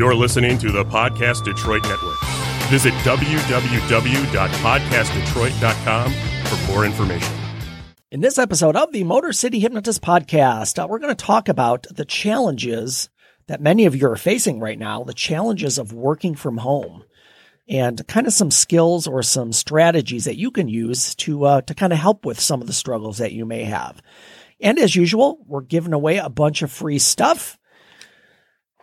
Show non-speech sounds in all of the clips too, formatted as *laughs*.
You're listening to the Podcast Detroit Network. Visit www.podcastdetroit.com for more information. In this episode of the Motor City Hypnotist podcast, uh, we're going to talk about the challenges that many of you are facing right now, the challenges of working from home, and kind of some skills or some strategies that you can use to uh, to kind of help with some of the struggles that you may have. And as usual, we're giving away a bunch of free stuff.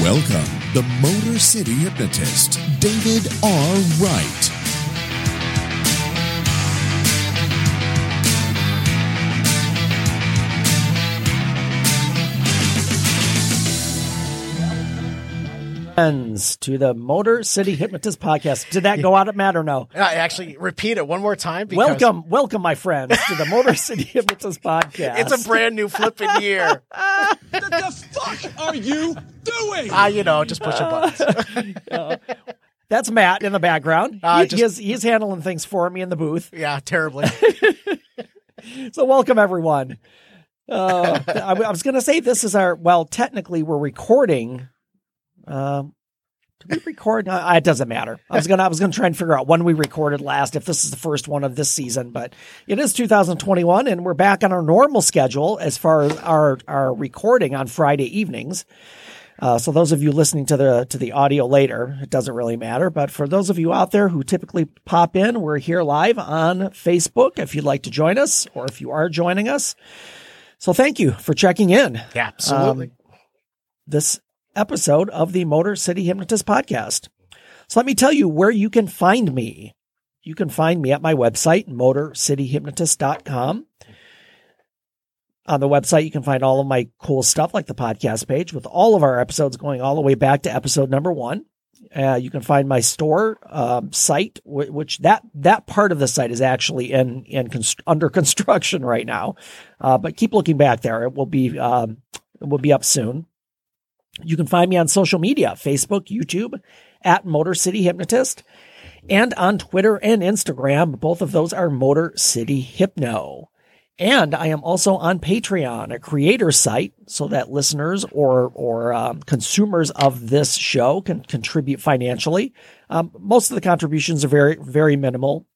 Welcome, the Motor City hypnotist, David R. Wright. Friends to the Motor City Hypnotist podcast. Did that go out at Matt or no? I actually repeat it one more time. Because Welcome, welcome, my friends, to the Motor City Hypnotist podcast. It's a brand new flipping year. *laughs* What the fuck are you doing? Ah, you know, just pushing buttons. *laughs* That's Matt in the background. Uh, He- just- he's, he's handling things for me in the booth. Yeah, terribly. *laughs* So welcome everyone. Uh, I, I was going to say this is our well, technically we're recording. Um, did we record? Uh, it doesn't matter. I was gonna I was gonna try and figure out when we recorded last, if this is the first one of this season, but it is 2021, and we're back on our normal schedule as far as our our recording on Friday evenings. Uh, so those of you listening to the to the audio later, it doesn't really matter. But for those of you out there who typically pop in, we're here live on Facebook. If you'd like to join us, or if you are joining us, so thank you for checking in. Yeah, absolutely. Um, this episode of the Motor City Hypnotist podcast. So let me tell you where you can find me. You can find me at my website, motorcityhypnotist.com. On the website, you can find all of my cool stuff like the podcast page with all of our episodes going all the way back to episode number one. Uh, you can find my store um, site, wh- which that that part of the site is actually in in const- under *laughs* construction right now. Uh, but keep looking back there; it will be um, it will be up soon. You can find me on social media: Facebook, YouTube, at Motor City Hypnotist, and on Twitter and Instagram. Both of those are Motor City Hypno. And I am also on Patreon, a creator site, so that listeners or or um, consumers of this show can contribute financially. Um, most of the contributions are very very minimal,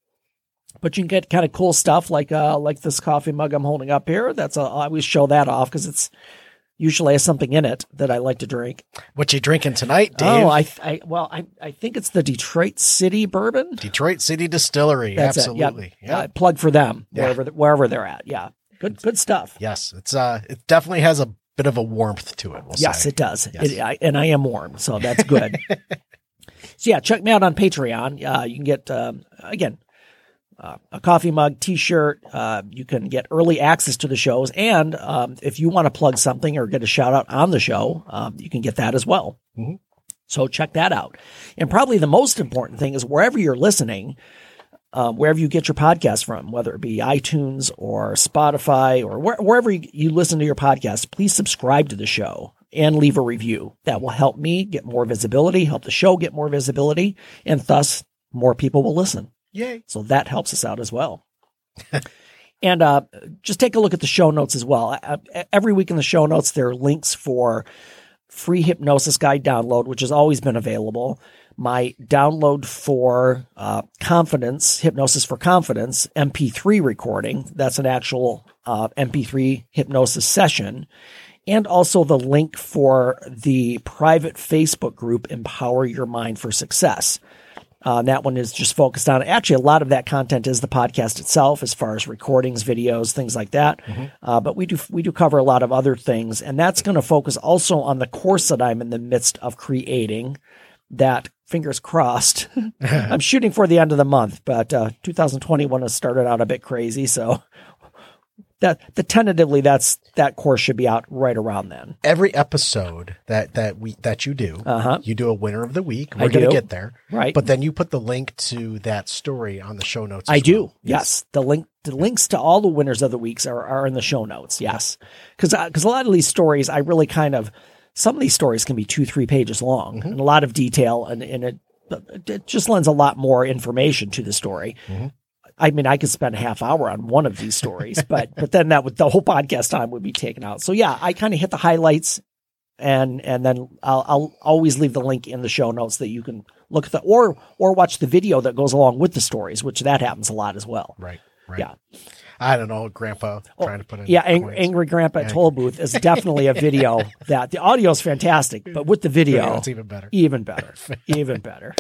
but you can get kind of cool stuff like uh like this coffee mug I'm holding up here. That's a, I always show that off because it's usually has something in it that I like to drink. what you drinking tonight, Dave? Oh, I, I well I I think it's the Detroit City Bourbon. Detroit City Distillery. That's absolutely. it. Yep. Yeah. Uh, plug for them Yeah. wherever wherever they're at. Yeah, good good stuff. Yes, it's uh, it definitely has a bit of a warmth to it. We'll Yes, say. it does. Yes. It, I, and I am warm, so that's good. *laughs* so yeah, check me out on Patreon. Uh, you can get um, again uh, a coffee mug, T-shirt. Uh, you can get early access to the shows, and um, if you want to plug something or get a shout out on the show, um, you can get that as well. Mhm. So check that out. And probably the most important thing is wherever you're listening. Um, wherever you get your podcast from, whether it be iTunes or Spotify or where, wherever you, you listen to your podcast, please subscribe to the show and leave a review. That will help me get more visibility, help the show get more visibility, and thus more people will listen. Yay. So that helps us out as well. *laughs* and uh, just take a look at the show notes as well. Uh, every week in the show notes, there are links for free hypnosis guide download, which has always been available. My download for uh, confidence, hypnosis for confidence, MP3 recording. That's an actual uh, MP3 hypnosis session. And also the link for the private Facebook group, Empower Your Mind for Success. Uh, that one is just focused on actually a lot of that content is the podcast itself, as far as recordings, videos, things like that. Uh, but we do we do cover a lot of other things, and that's going to focus also on the course that I'm in the midst of creating. That fingers crossed, *laughs* *laughs* I'm shooting for the end of the month, but uh, 2021 has started out a bit crazy, so that the tentatively that's that course should be out right around then. Every episode that that we that you do, Uh-huh. you do a winner of the week. We're going do. to get there, Right. But then you put the link to that story on the show notes. I as do. well. Yes. The link, the links to all the winners of the weeks are, are in the show notes. Yes. Cause, uh, cause a lot of these stories, I really kind of, some of these stories can be two, three pages long Mm-hmm. and a lot of detail and, and it, it just lends a lot more information to the story. Mm-hmm. I mean, I could spend a half hour on one of these stories, *laughs* but, but then that would, the whole podcast time would be taken out. So yeah, I kind of hit the highlights and, and then I'll, I'll always leave the link in the show notes that you can look at the, or, or watch the video that goes along with the stories, which that happens a lot as well. Right. Right. Yeah. I don't know, Grandpa oh, trying to put in. Yeah, Ang- Angry Grandpa at Toll Booth is definitely a video *laughs* that the audio is fantastic, but with the video, Yeah, it's even better. even better, *laughs* even better.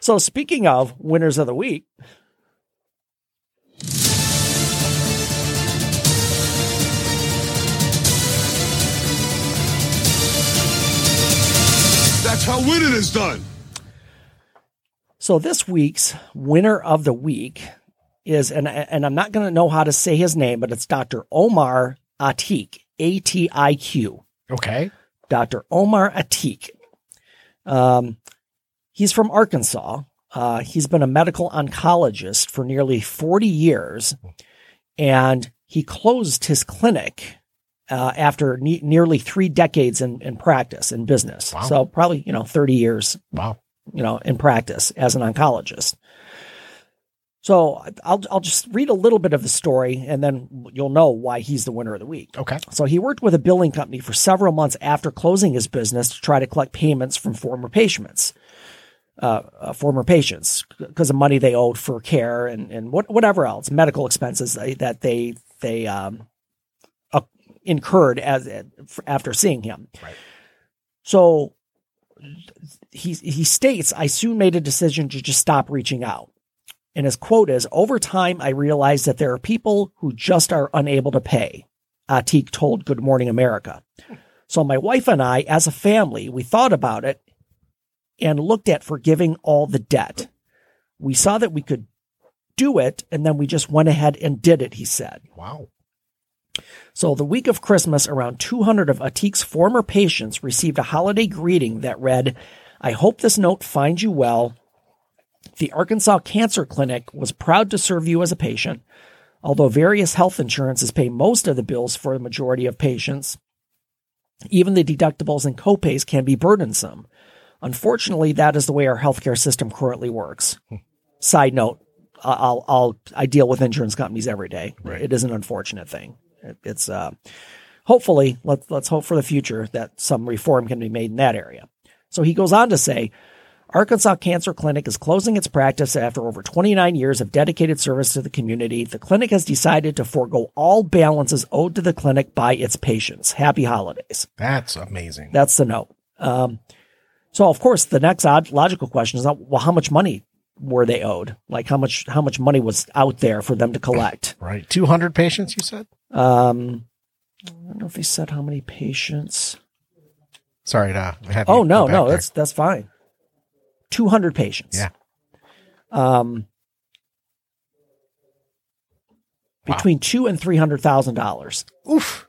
So, speaking of winners of the week, That's how winning is done. so this week's winner of the week is, and and I'm not going to know how to say his name, but it's Dr. Omar Atiq, A T I Q. Okay. Dr. Omar Atiq. Um, he's from Arkansas. Uh, he's been a medical oncologist for nearly 40 years, and he closed his clinic uh, after ne- nearly three decades in, in practice in business. Wow. So probably you know 30 years Wow. you know, in practice as an oncologist. So I'll I'll just read a little bit of the story, and then you'll know why he's the winner of the week. Okay. So he worked with a billing company for several months after closing his business to try to collect payments from former patients, uh, uh, former patients, because of money they owed for care and and what, whatever else, medical expenses that they they um, uh, incurred as after seeing him. Right. So he he states, "I soon made a decision to just stop reaching out." And his quote is, "Over time, I realized that there are people who just are unable to pay." Atiq told Good Morning America. So my wife and I, as a family, we thought about it and looked at forgiving all the debt. We saw that we could do it, and then we just went ahead and did it. He said. Wow. So the week of Christmas, around 200 of Atiq's former patients received a holiday greeting that read, I hope this note finds you well. The Arkansas Cancer Clinic was proud to serve you as a patient. Although various health insurances pay most of the bills for the majority of patients, even the deductibles and copays can be burdensome. Unfortunately, that is the way our healthcare system currently works. Side note, I- I'll, I'll, I deal with insurance companies every day. It is an unfortunate thing. It, it's, uh, hopefully let's, let's hope for the future that some reform can be made in that area. So he goes on to say, Arkansas Cancer Clinic is closing its practice after over 29 years of dedicated service to the community. The clinic has decided to forego all balances owed to the clinic by its patients. Happy holidays. That's amazing. That's the note. Um, so of course, the next odd, logical question is, uh, well, how much money were they owed? Like how much, how much money was out there for them to collect? *coughs* right. 200 patients, you said? Um, I don't know if he said how many patients. Sorry to have Oh no, no, there. that's that's fine. Two hundred patients. Yeah. Um, Wow. between two and three hundred thousand dollars. Oof.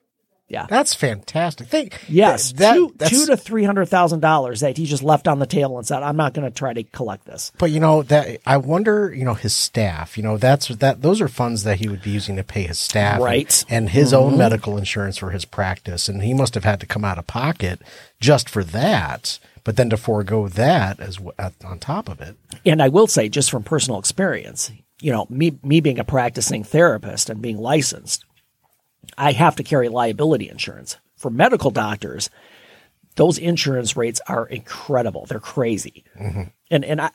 Yeah. That's fantastic. Think, Yes, that, two that's- two to three hundred thousand dollars that he just left on the table and said, "I'm not going to try to collect this." But you know that I wonder, you know, his staff. You know, that's that. Those are funds that he would be using to pay his staff, and- Right. And, his own mm-hmm. medical insurance for his practice, and he must have had to come out of pocket just for that. But then to forego that as w- on top of it, And I will say, just from personal experience, you know, me me being a practicing therapist and being licensed, I have to carry liability insurance for medical doctors. Those insurance rates are incredible; they're crazy, and and I.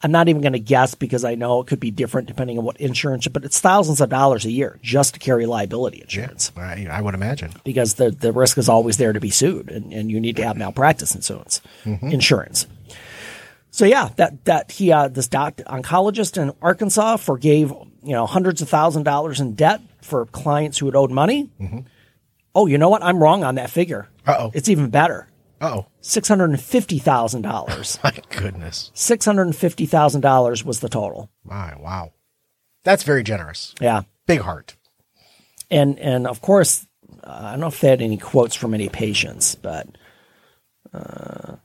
I'm not even going to guess because I know it could be different depending on what insurance, but it's thousands of dollars a year just to carry liability insurance I, I would imagine. because the, the risk is always there to be sued and, and you need to have malpractice insurance insurance. So yeah, that that he uh, this doc oncologist in Arkansas forgave you know hundreds of thousand dollars in debt for clients who had owed money. Oh, you know what? I'm wrong on that figure. Uh-oh. It's even better. Oh. Oh Six hundred and fifty thousand dollars. *laughs* my goodness! Six hundred and fifty thousand dollars was the total. My wow, that's very generous. Yeah. Big heart. and and of course, uh, I don't know if they had any quotes from any patients, but uh,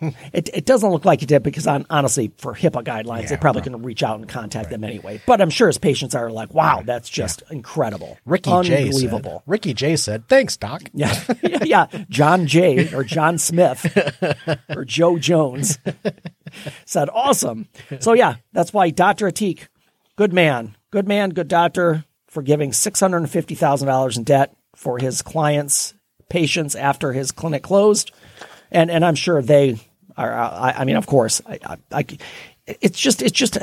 *laughs* it it doesn't look like it did because on, honestly, for HIPAA guidelines, they Yeah, probably can reach out and contact them anyway. But I'm sure his patients are like, "Wow, that's just incredible, Ricky J said, unbelievable." Ricky J said, "Thanks, doc." *laughs* Yeah, yeah, *laughs* yeah. John J. or John Smith or Joe Jones said, awesome. So, yeah, that's why Dr. Atiq, good man, good man, good doctor, for giving $650,000 in debt for his clients, patients after his clinic closed. And, and I'm sure they are, uh, I, I mean, of course, I, I, I, it's just, it's just,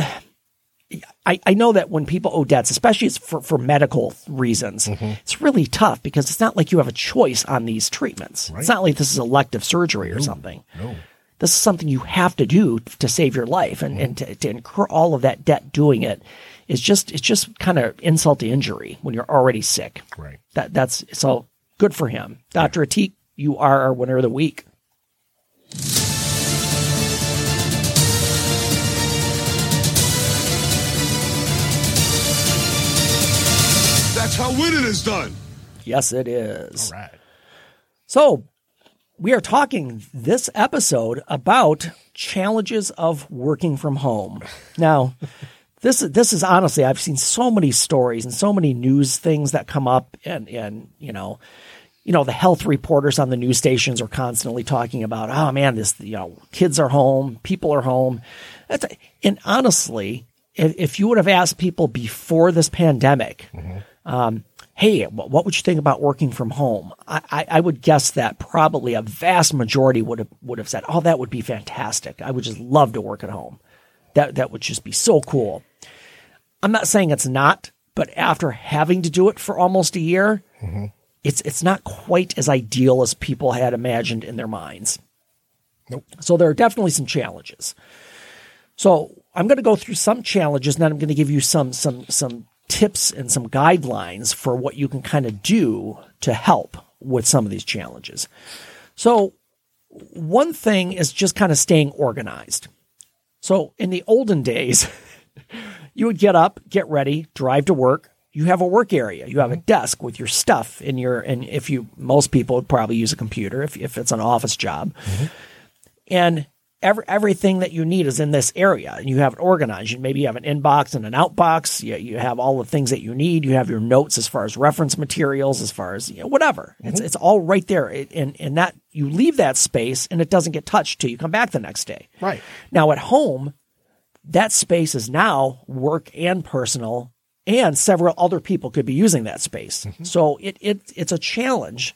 I, I know that when people owe debts, especially it's for, for medical reasons, mm-hmm. it's really tough because it's not like you have a choice on these treatments. It's not like this is elective surgery or something. No. This is something you have to do to save your life and, and mm-hmm. to, to incur all of that debt doing it is just it's just kind of insult to injury when you're already sick. Right. That that's so good for him. Dr. Atiq, you are our winner of the week. That's how winning is done. Yes, it is. Right. So, we are talking this episode about challenges of working from home. Now, *laughs* this is this is honestly I've seen so many stories and so many news things that come up and and you know, you know the health reporters on the news stations are constantly talking about, oh man, this you know, kids are home, people are home. That's and honestly, if, if you would have asked people before this pandemic, mm-hmm. Um, hey, what would you think about working from home? I, I, I would guess that probably a vast majority would have would have said, oh, that would be fantastic. I would just love to work at home. That that would just be so cool. I'm not saying it's not, but after having to do it for almost a year, it's it's not quite as ideal as people had imagined in their minds. Nope. So there are definitely some challenges. So I'm going to go through some challenges, and then I'm going to give you some some some tips and some guidelines for what you can kind of do to help with some of these challenges. So one thing is just kind of staying organized. So in the olden days, *laughs* you would get up, get ready, drive to work. You have a work area. You have a mm-hmm. desk with your stuff in your, and if you, most people would probably use a computer if, if it's an office job. Mm-hmm. And every, everything that you need is in this area and you have it organized. You, maybe you have an inbox and an outbox. You, you have all the things that you need. You have your notes as far as reference materials, as far as, you know, whatever. It's, mm-hmm. it's all right there. It, and, and that you leave that space and it doesn't get touched till you come back the next day. Right. Now at home, that space is now work and personal, and several other people could be using that space. Mm-hmm. So it, it it's a challenge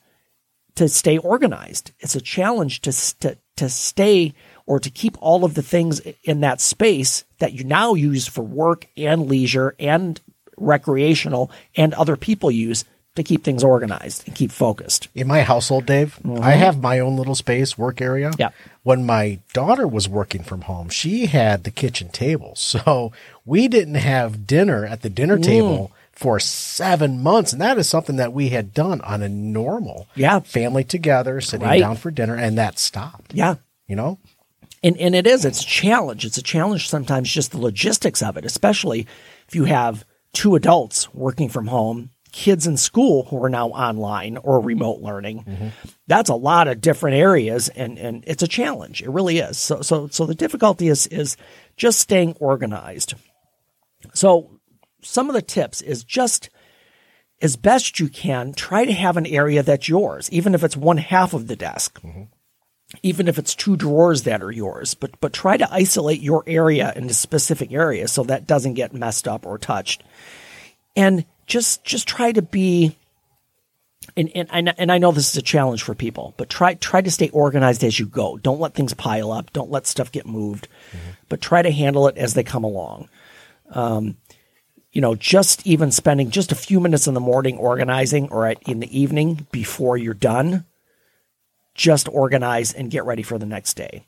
to stay organized. It's a challenge to to to stay or to keep all of the things in that space that you now use for work and leisure and recreational and other people use to keep things organized and keep focused. In my household, Dave, mm-hmm. I have my own little space, work area. Yeah. When my daughter was working from home, she had the kitchen table. *laughs* So we didn't have dinner at the dinner mm. table for seven months. And that is something that we had done on a normal Yeah. family together, sitting Right. down for dinner, and that stopped. Yeah. You know? And, and it is, it's a challenge. It's a challenge sometimes just the logistics of it, especially if you have two adults working from home, kids in school who are now online or remote learning. Mm-hmm. That's a lot of different areas and, and it's a challenge. It really is. So, so, so the difficulty is, is just staying organized. So some of the tips is just as best you can, try to have an area that's yours, even if it's one half of the desk mm-hmm. Even if it's two drawers that are yours, but but try to isolate your area into specific areas so that doesn't get messed up or touched. And just just try to be and, and, and, and I know this is a challenge for people, but try try to stay organized as you go. Don't let things pile up. Don't let stuff get moved, but try to handle it as they come along. Um, you know, just even spending just a few minutes in the morning organizing or at, in the evening before you're done just organize and get ready for the next day.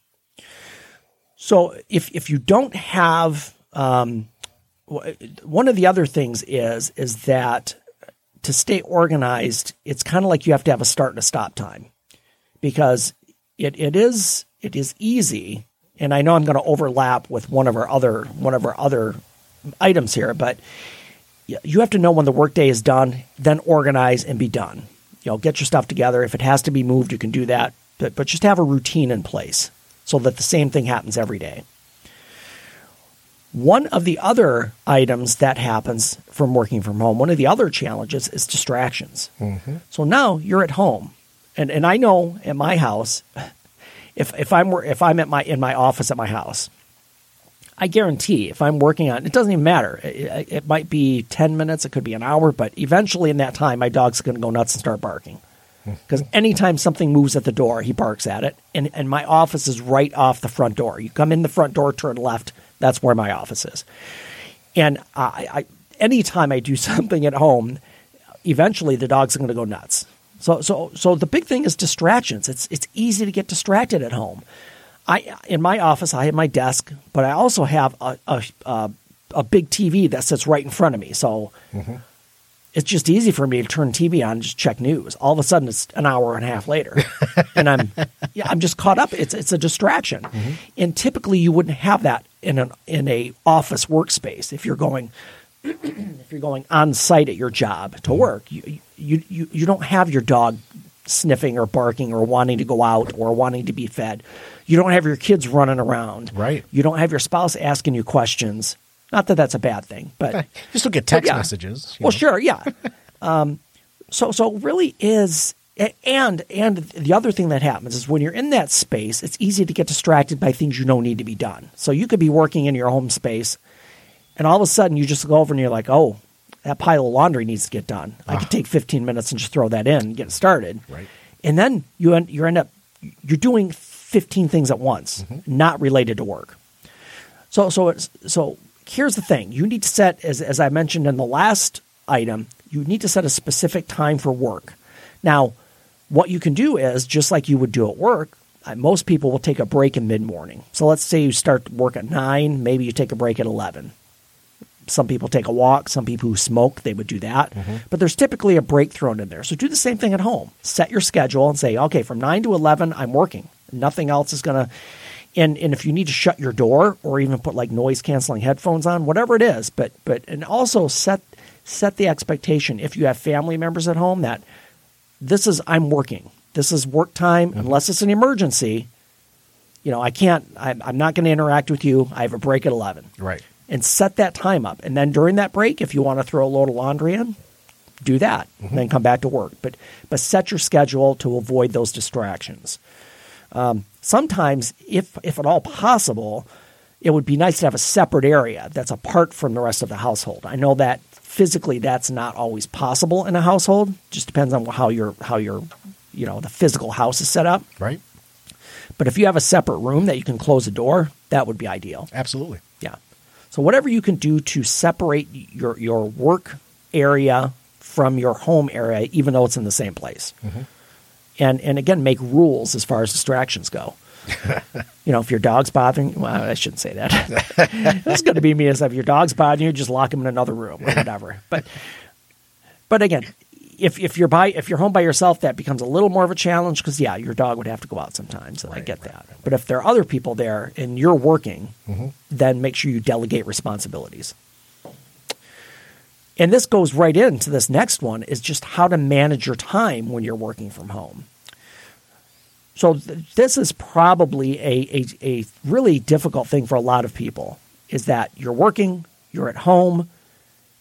So if if you don't have um, one of the other things is is that to stay organized, it's kind of like you have to have a start and a stop time because it, it is it is easy. And I know I'm going to overlap with one of our other one of our other items here, but you have to know when the workday is done, then organize and be done. You know, get your stuff together. If it has to be moved, you can do that, but, but just have a routine in place so that the same thing happens every day. One of the other items that happens from working from home, one of the other challenges is distractions. Mm-hmm. So now you're at home, and and I know at my house, *laughs* if if I'm if I'm at my in my office at my house, I guarantee if I'm working on it doesn't even matter. It, it might be ten minutes, it could be an hour, but eventually in that time, my dog's going to go nuts and start barking. *laughs* Because anytime something moves at the door, he barks at it. And, and my office is right off the front door. You come in the front door, turn left, that's where my office is. And I, I anytime I do *laughs* something at home, eventually the dog's going to go nuts. So, so, so the big thing is distractions. It's it's easy to get distracted at home. I in my office, I have my desk, but I also have a a, a, a big TV that sits right in front of me. So mm-hmm. it's just easy for me to turn TV on and just check news. All of a sudden, it's an hour and a half later, *laughs* and I'm yeah, I'm just caught up. It's it's a distraction, mm-hmm. and typically you wouldn't have that in an in a office workspace if you're going *clears throat* if you're going on site at your job to mm-hmm. work. You, you you you don't have your dog sniffing or barking or wanting to go out or wanting to be fed. You don't have your kids running around. Right. You don't have your spouse asking you questions. Not that that's a bad thing, but You still get text yeah. messages. well, know. sure, yeah. *laughs* um, so, so it really is, and and the other thing that happens is when you're in that space, it's easy to get distracted by things you know need to be done. So you could be working in your home space, and all of a sudden you just go over and you're like, oh, that pile of laundry needs to get done. I could take 15 minutes and just throw that in and get it started. Right. And then you end, you end up you're doing 15 things at once, not related to work. So so it's so here's the thing. You need to set as as I mentioned in the last item, you need to set a specific time for work. Now, what you can do is just like you would do at work, uh, most people will take a break in mid-morning. So let's say you start work at 9, maybe you take a break at 11. Some people take a walk, some people who smoke, they would do that. But there's typically a break thrown in there. So do the same thing at home. Set your schedule and say, "Okay, from 9 to 11 I'm working. Nothing else is going to and and if you need to shut your door or even put like noise canceling headphones on whatever it is but but and also set set the expectation. If you have family members at home that this is i'm working this is work time mm-hmm. unless it's an emergency you know i can't i'm, I'm not going to interact with you i have a break at 11 Right. and set that time up. And then during that break if you want to throw a load of laundry in do that. And then come back to work. But but set your schedule to avoid those distractions um, sometimes if if at all possible it would be nice to have a separate area that's apart from the rest of the household i know that physically that's not always possible in a household just depends on how your how your you know the physical house is set up Right. but if you have a separate room that you can close a door that would be ideal Absolutely. yeah. So whatever you can do to separate your your work area from your home area, even though it's in the same place, and and again make rules as far as distractions go. *laughs* you know, if your dog's bothering, well, I shouldn't say that. *laughs* That's going to be me as if your dog's bothering you, just lock him in another room or whatever. But but again, if if you're by if you're home by yourself, that becomes a little more of a challenge because yeah, your dog would have to go out sometimes, and I get that. But if there are other people there and you're working, mm-hmm. then make sure you delegate responsibilities. And this goes right into this next one is just how to manage your time when you're working from home. So th- this is probably a, a, a really difficult thing for a lot of people is that you're working, you're at home,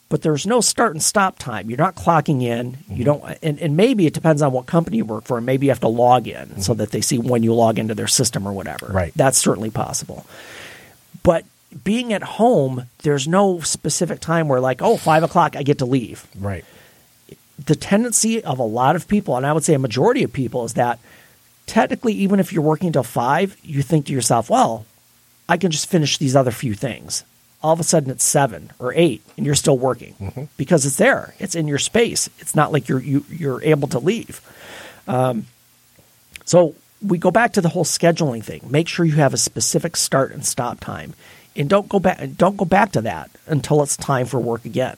but there's no start and stop time. You're not clocking in. You mm-hmm. don't, and, and maybe it depends on what company you work for. And Maybe you have to log in mm-hmm. so that they see when you log into their system or whatever. Right. That's certainly possible. But being at home, there's no specific time where like, oh, five o'clock, I get to leave Right. the tendency of a lot of people, and I would say a majority of people, is that technically, even if you're working until five, you think to yourself, well, I can just finish these other few things. All of a sudden, it's seven or eight, and you're still working because it's there. It's in your space. It's not like you're you, you're able to leave. Um, so we go back to the whole scheduling thing. Make sure you have a specific start and stop time, and don't go back. Don't go back to that until it's time for work again.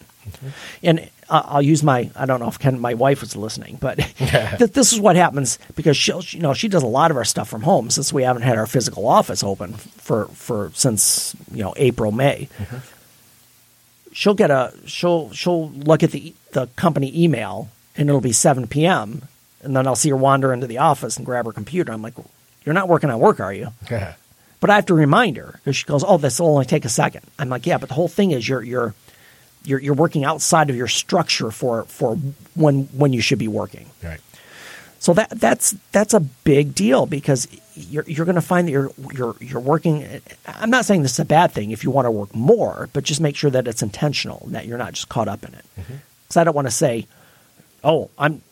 And uh, I'll use my I don't know if Ken, my wife was listening, but *laughs* *laughs* th- this is what happens because she you know she does a lot of our stuff from home since we haven't had our physical office open for for since you know April May she'll get a she'll she'll look at the the company email and it'll be 7 p.m. and then I'll see her wander into the office and grab her computer. I'm like, "You're not working on work, are you?" But I have to remind her because she goes, "Oh, this will only take a second. I'm like, "Yeah, but the whole thing is you're you're you're you're working outside of your structure for for when when you should be working." right. So that that's that's a big deal because you're you're going to find that you're you're you're working. I'm not saying this is a bad thing if you want to work more, but just make sure that it's intentional and that you're not just caught up in it. Mm-hmm. Because I don't want to say, "Oh, I'm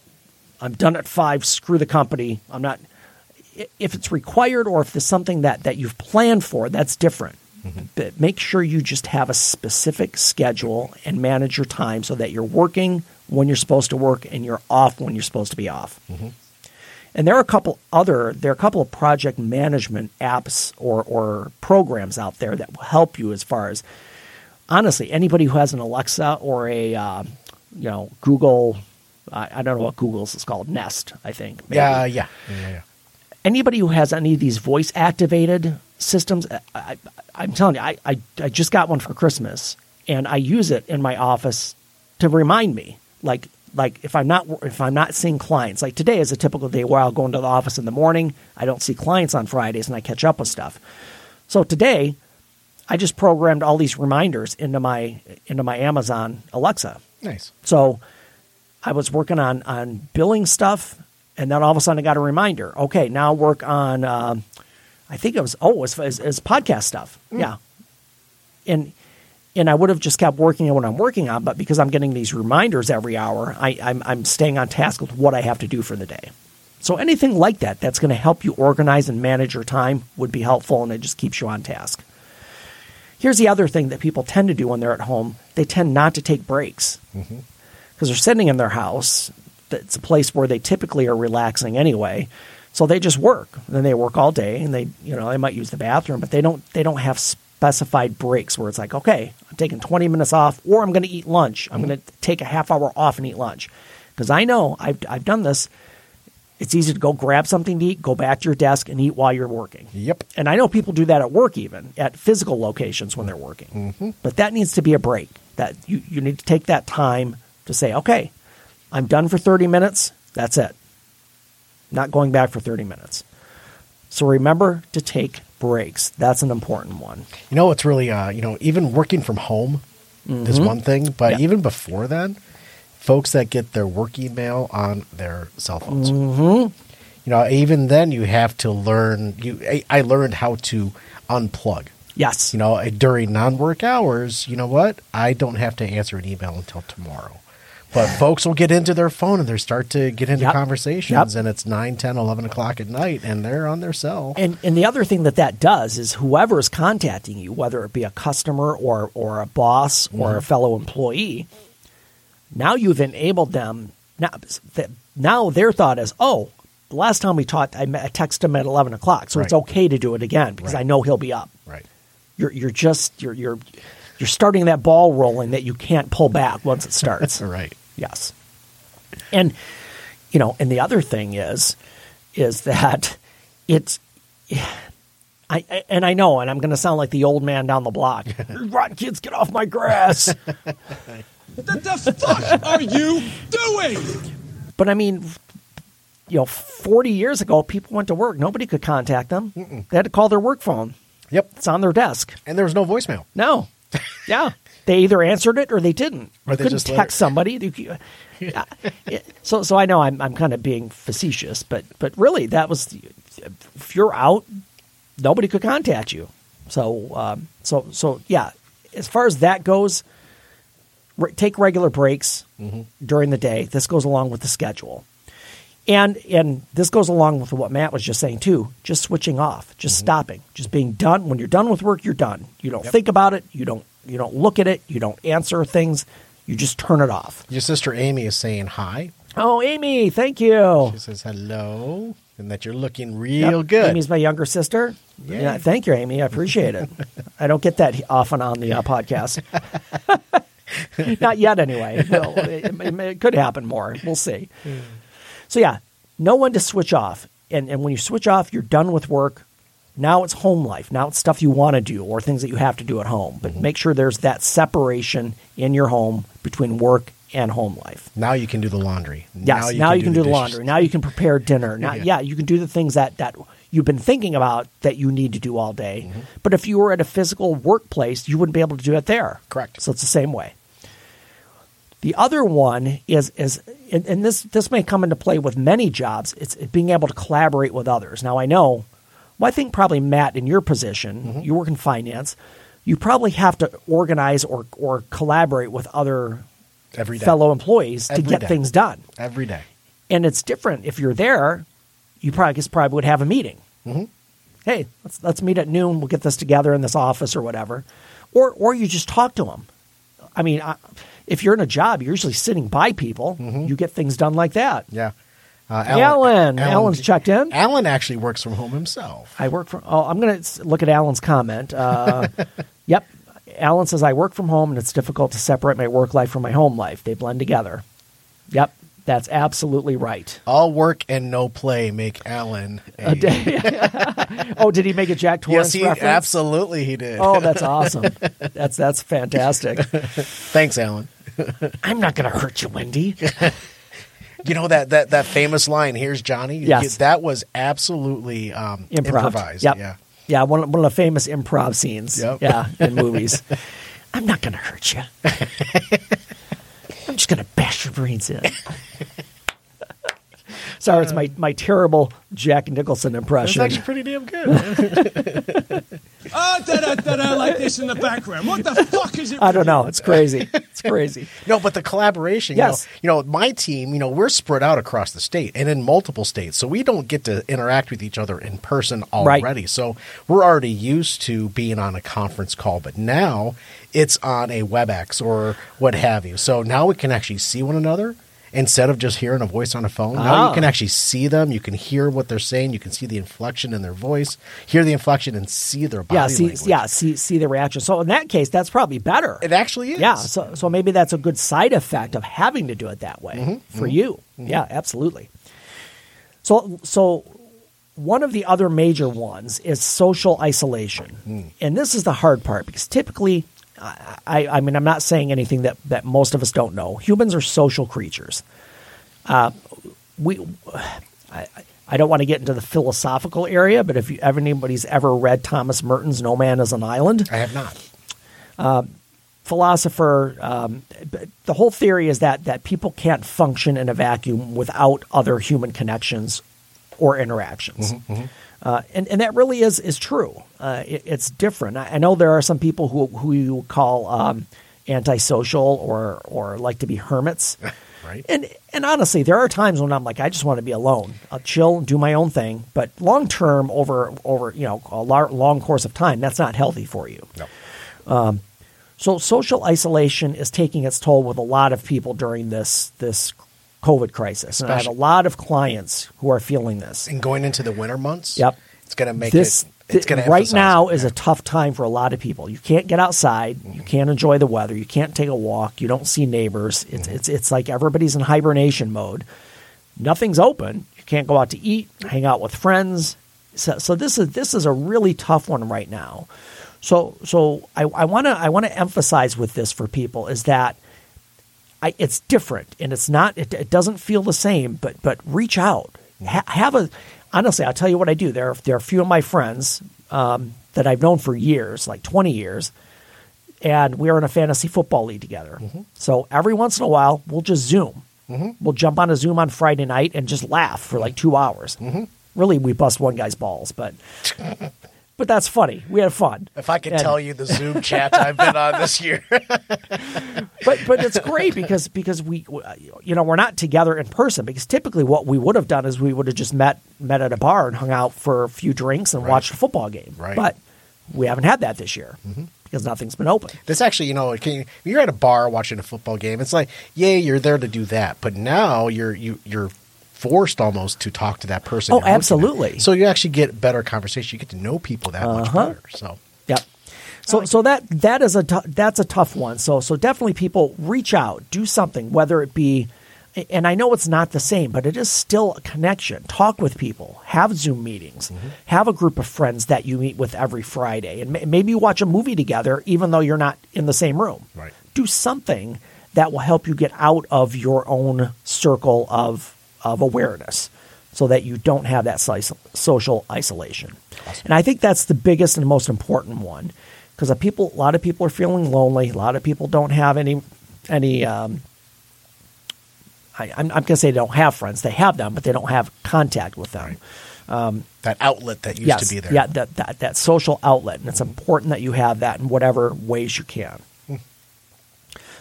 I'm done at five. Screw the company. I'm not." If it's required or if there's something that that you've planned for, that's different. But make sure you just have a specific schedule and manage your time so that you're working when you're supposed to work and you're off when you're supposed to be off. And there are a couple other there are a couple of project management apps or or programs out there that will help you as far as honestly anybody who has an Alexa or a uh, you know Google I, I don't know what Google's is called Nest I think maybe. Yeah, yeah, yeah, yeah. anybody who has any of these voice activated systems, I, I, I'm telling you, I, I, I just got one for Christmas and I use it in my office to remind me, like, like if I'm not if I'm not seeing clients, like today is a typical day where I'll go into the office in the morning. I don't see clients on Fridays, and I catch up with stuff. So today, I just programmed all these reminders into my into my Amazon Alexa. Nice. So I was working on on billing stuff, and then all of a sudden I got a reminder. Okay, now work on. Um, I think it was oh, it was, it was, podcast stuff. Mm. Yeah, and and I would have just kept working on what I'm working on, but because I'm getting these reminders every hour, I, I'm I'm staying on task with what I have to do for the day. So anything like that that's going to help you organize and manage your time would be helpful, and it just keeps you on task. Here's the other thing that people tend to do when they're at home: they tend not to take breaks mm-hmm. because they're sitting in their house. It's a place where they typically are relaxing anyway. So they just work. And then they work all day, and they you know they might use the bathroom, but they don't they don't have specified breaks where it's like okay, I'm taking 20 minutes off, or I'm going to eat lunch. I'm going to take a half hour off and eat lunch because I know I've I've done this. It's easy to go grab something to eat, go back to your desk, and eat while you're working. Yep. And I know people do that at work, even at physical locations when they're working. Mm-hmm. But that needs to be a break. That you, you need to take that time to say, okay, I'm done for 30 minutes. That's it. Not going back for 30 minutes. So remember to take breaks. That's an important one. You know, it's really, uh, you know, even working from home is one thing, but Mm-hmm. Yeah. even before then, folks that get their work email on their cell phones. Mm-hmm. You know, even then, you have to learn. You, I, I learned how to unplug. Yes. You know, during non-work hours, you know what? I don't have to answer an email until tomorrow. But folks will get into their phone and they start to get into Yep. conversations, Yep. and it's 9, 10, 11 o'clock at night, and they're on their cell. And and the other thing that that does is whoever is contacting you, whether it be a customer or or a boss or a mm-hmm. fellow employee, now you've enabled them. Now, now their thought is, oh, the last time we talked, I, texted him at eleven o'clock, so it's okay to do it again because Right. I know he'll be up. right. You're you're just you're you're you're starting that ball rolling that you can't pull back once it starts. *laughs* Right. Yes. And you know, and the other thing is is that it's I, I and I know, and I'm going to sound like the old man down the block. *laughs* Rotten kids, get off my grass. *laughs* What the fuck are you doing? but I mean, you know, 40 years ago, people went to work. Nobody could contact them. They had to call their work phone. Yep. It's on their desk. And there was no voicemail. No. *laughs* Yeah. They either answered it or they didn't. Or you they couldn't just text somebody. Uh, *laughs* so, so I know I'm, I'm kind of being facetious, but, but really that was, if you're out, nobody could contact you. So, um, so, so yeah, as far as that goes, re- take regular breaks during the day. This goes along with the schedule. And and this goes along with what Matt was just saying too. Just switching off, just stopping, just being done. When you're done with work, you're done. You don't think about it. You don't you don't look at it. You don't answer things. You just turn it off. Your sister Amy is saying hi. Oh, Amy, thank you. She says hello and that you're looking real Yep, good. Amy's my younger sister. Yeah. thank you, Amy. I appreciate it. *laughs* I don't get that often on the uh, podcast. *laughs* Not yet, anyway. No, it, it- it could happen more. We'll see. So yeah, know when to switch off, and and when you switch off, you're done with work. Now it's home life. Now it's stuff you want to do or things that you have to do at home. But Mm-hmm. make sure there's that separation in your home between work and home life. Now you can do the laundry. Yes, now you, can, do, the dishes. laundry. Now you can prepare dinner. Now, Yeah. yeah. you can do the things that that you've been thinking about that you need to do all day. Mm-hmm. But if you were at a physical workplace, you wouldn't be able to do it there. Correct. So it's the same way. The other one is is and, and this this may come into play with many jobs. It's being able to collaborate with others. Now I know, well, I think probably Matt in your position, Mm-hmm. you work in finance, you probably have to organize or or collaborate with other Every day. fellow employees to get day. things done. Every day. And it's different if you're there. You probably just probably would have a meeting. Mm-hmm. Hey, let's let's meet at noon. We'll get this together in this office or whatever, or or you just talk to them. I mean, I, if you're in a job, you're usually sitting by people. Mm-hmm. You get things done like that. Yeah. Uh, Alan. Alan's checked in. Alan actually works from home himself. I work from. Oh, I'm going to look at Alan's comment. Uh, *laughs* yep, Alan says I work from home and it's difficult to separate my work life from my home life. They blend together. Yep, that's absolutely right. All work and no play make Alan a, day. *laughs* Oh, did he make a Jack Torrance Yes, he reference? absolutely he did. Oh, that's *laughs* awesome. That's that's fantastic. Thanks, Alan. I'm not going to hurt you, Wendy. You know that that that famous line, here's Johnny? Yes. That was absolutely um, Improv. improvised. Yep. Yeah. Yeah, one, one of the famous improv scenes. Yep. Yeah, in movies. *laughs* I'm not going to hurt you. *laughs* I'm just going to bash your brains in. *laughs* Sorry, it's my, my terrible Jack Nicholson That's impression. actually pretty damn good. *laughs* Ah, da da da da, like this in the background. What the fuck is it? I don't know. It's crazy. It's crazy. *laughs* no, but the collaboration, Yes. you, know, you know, my team, you know, we're spread out across the state and in multiple states. So we don't get to interact with each other in person Right. already. So we're already used to being on a conference call, but now it's on a WebEx or what have you. So now we can actually see one another instead of just hearing a voice on a phone. Now Ah. you can actually see them. You can hear what they're saying. You can see the inflection in their voice, hear the inflection, and see their body Yeah, see, language. yeah, see, see the reaction. So in that case, that's probably better. It actually is. Yeah, so so maybe that's a good side effect of having to do it that way Mm-hmm, for you. Yeah, absolutely. So so one of the other major ones is social isolation, Hmm. and this is the hard part because typically, I, I I mean I'm not saying anything that that most of us don't know. Humans are social creatures. Uh, we. I, I don't want to get into the philosophical area, but if you, ever anybody's ever read Thomas Merton's "No Man Is an Island," I have not. philosopher, um, the whole theory is that that people can't function in a vacuum without other human connections or interactions. Uh, and, and that really is is true. Uh, it, it's different. I, I know there are some people who who you call um, antisocial or or like to be hermits. *laughs* Right. And and honestly, there are times when I'm like, I just want to be alone. I'll chill and do my own thing. But long term, over over you know a lar- long course of time, that's not healthy for you. No. So social isolation is taking its toll with a lot of people during this this COVID crisis, and I have a lot of clients who are feeling this. And going into the winter months, Yep. it's going to make this it. It's going to right now is a tough time for a lot of people. You can't get outside, you can't enjoy the weather, you can't take a walk, you don't see neighbors. It's Mm-hmm. it's it's like everybody's in hibernation mode. Nothing's open. You can't go out to eat, hang out with friends. So, so this is this is a really tough one right now. So so I want to I want to emphasize with this for people is that I, it's different and it's not it, it doesn't feel the same but but reach out. Ha, have a honestly i'll tell you what i do. There, are- there are a few of my friends um, that i've known for years like 20 years and we are in a fantasy football league together. Mm-hmm. So every once in a while we'll just zoom. Mm-hmm. We'll jump on a zoom on friday night and just laugh for like two hours. Mm-hmm. Really we bust one guy's balls but *laughs* but that's funny we had fun If I could And- tell you the Zoom chats I've been on this year, *laughs* but but it's great because because we uh, you know we're not together in person because typically what we would have done is we would have just met met at a bar and hung out for a few drinks and watched a football game. Right. But we haven't had that this year mm-hmm. because nothing's been open. this actually, you know, can, you're at a bar watching a football game. It's like, yeah, you're there to do that, but now you're you you're forced almost to talk to that person. Oh, absolutely. So you actually get better conversation. You get to know people that much Uh-huh. better. So Yep. So so that that is a that's a tough one. So so definitely people reach out, do something, whether it be and I know it's not the same, but it is still a connection. Talk with people, have Zoom meetings, Mm-hmm. have a group of friends that you meet with every Friday, and ma- maybe you watch a movie together, even though you're not in the same room. Right. Do something that will help you get out of your own circle of of awareness, so that you don't have that social isolation. And I think that's the biggest and most important one, because people, a lot of people are feeling lonely. A lot of people don't have any any. Um, I, I'm, I'm going to say they don't have friends. They have them, but they don't have contact with them. That outlet that used yes, to be there. yeah, that, that that social outlet, and it's important that you have that in whatever ways you can.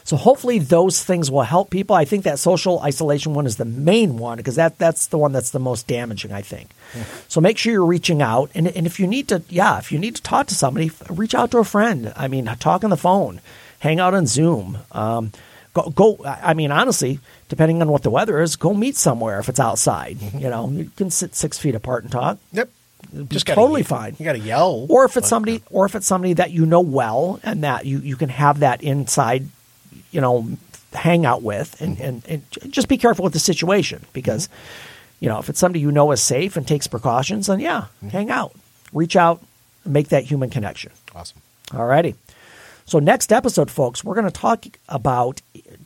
So hopefully those things will help people. I think that social isolation one is the main one because that that's the one that's the most damaging. I think. So make sure you're reaching out, and and if you need to, yeah, if you need to talk to somebody, reach out to a friend. I mean, talk on the phone, hang out on Zoom. Um, go, go. I mean, honestly, depending on what the weather is, go meet somewhere if it's outside. You know, you can sit six feet apart and talk Yep. just gotta totally fine. You got to yell. Or if it's somebody, or if it's somebody that you know well, and that you, you can have that inside, you know, hang out with, and, mm-hmm. and, and just be careful with the situation because, mm-hmm. you know, if it's somebody you know is safe and takes precautions, then yeah, mm-hmm. hang out, reach out, make that human connection. Awesome. All righty. So next episode, folks, we're going to talk about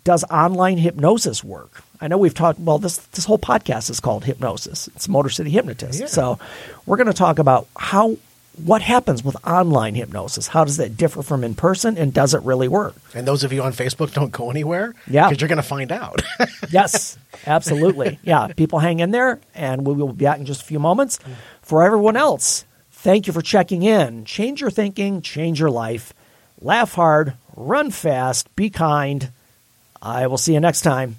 does online hypnosis work? I know we've talked. Well, this this whole podcast is called hypnosis. It's Motor City Hypnotist. Yeah. So we're going to talk about how what happens with online hypnosis. How does that differ from in person, and does it really work? And those of you on Facebook, don't go anywhere. Yeah. Because you're going to find out. *laughs* Yes, absolutely. Yeah, people hang in there, and we will be back in just a few moments. For everyone else, thank you for checking in. Change your thinking, change your life. Laugh hard, run fast, be kind. I will see you next time.